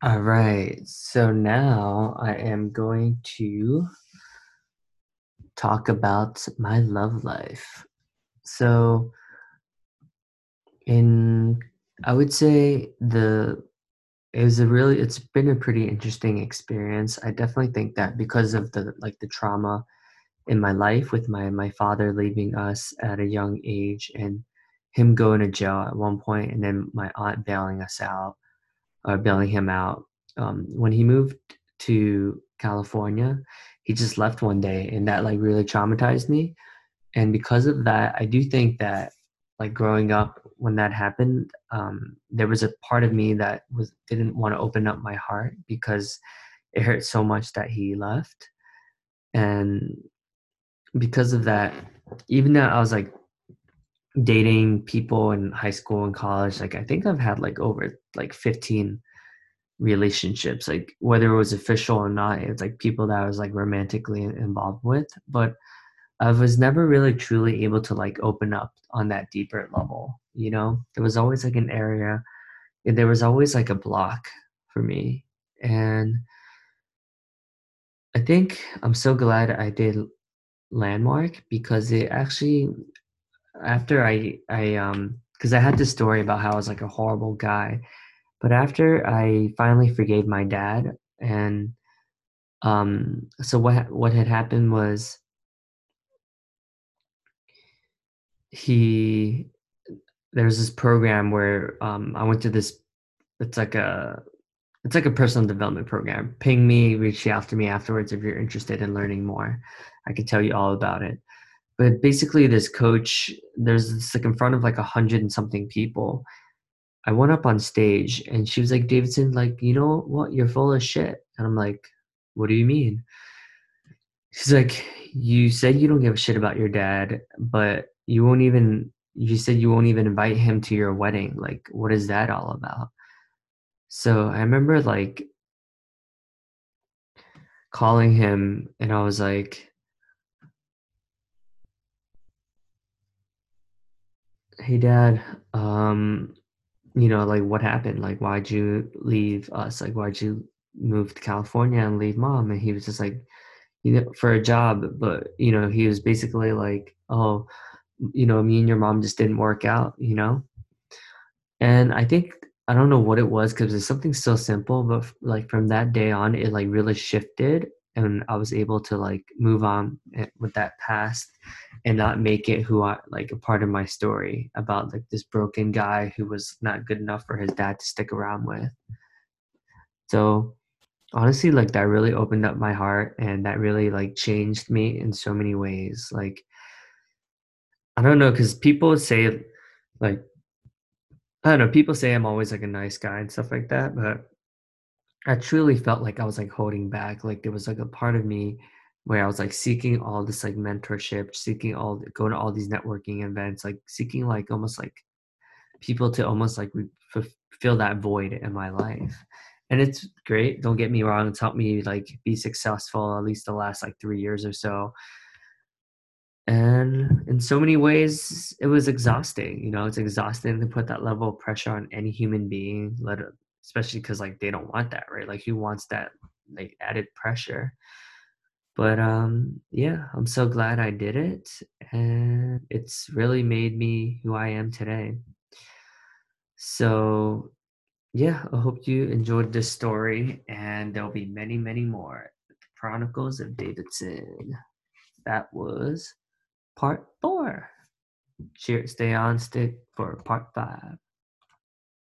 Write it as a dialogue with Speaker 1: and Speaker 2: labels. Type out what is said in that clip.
Speaker 1: All right. So now I am going to talk about my love life. So in I would say the it was a really it's been a pretty interesting experience. I definitely think that because of the like the trauma in my life with my my father leaving us at a young age and him going to jail at one point and then my aunt bailing us out or bailing him out. Um, when he moved to California, he just left one day and that like really traumatized me. And because of that, I do think that like growing up when that happened, um, there was a part of me that was didn't want to open up my heart because it hurt so much that he left. And because of that, even though I was like dating people in high school and college, like I think I've had like over like 15 relationships, like whether it was official or not, it's like people that I was like romantically involved with. But I was never really truly able to like open up on that deeper level, you know? There was always like an area, there was always like a block for me. And I think I'm so glad I did Landmark because it actually after I I um because I had this story about how I was like a horrible guy, but after I finally forgave my dad and um so what what had happened was he there's this program where um I went to this it's like a it's like a personal development program. Ping me, reach out to me afterwards if you're interested in learning more. I can tell you all about it. But basically, this coach, there's this like in front of like a hundred and something people. I went up on stage and she was like, Davidson, like, you know what? You're full of shit. And I'm like, what do you mean? She's like, you said you don't give a shit about your dad, but you won't even, you said you won't even invite him to your wedding. Like, what is that all about? So I remember like calling him and I was like, "Hey dad, um, you know, like what happened? Like why'd you leave us? Like why'd you move to California and leave mom?" And he was just like, you know, for a job, but you know, he was basically like, "Oh, you know, me and your mom just didn't work out, you know?" And I think I don't know what it was because it's something so simple, but f- like from that day on, it like really shifted, and I was able to like move on eh, with that past and not make it who I like a part of my story about like this broken guy who was not good enough for his dad to stick around with. So honestly, like that really opened up my heart, and that really like changed me in so many ways. Like I don't know, because people say like I don't know, people say I'm always like a nice guy and stuff like that, but I truly felt like I was like holding back. Like there was like a part of me where I was like seeking all this like mentorship, seeking all going to all these networking events, like seeking like almost like people to almost like fulfill that void in my life. And it's great. Don't get me wrong. It's helped me like be successful at least the last like three years or so. And in so many ways, it was exhausting. You know, it's exhausting to put that level of pressure on any human being, let especially because like they don't want that, right? Like who wants that like added pressure? But um, yeah, I'm so glad I did it, and it's really made me who I am today. So yeah, I hope you enjoyed this story, and there'll be many, many more. The Chronicles of Davidson. That was part four. Cheers, stay on stick for part five.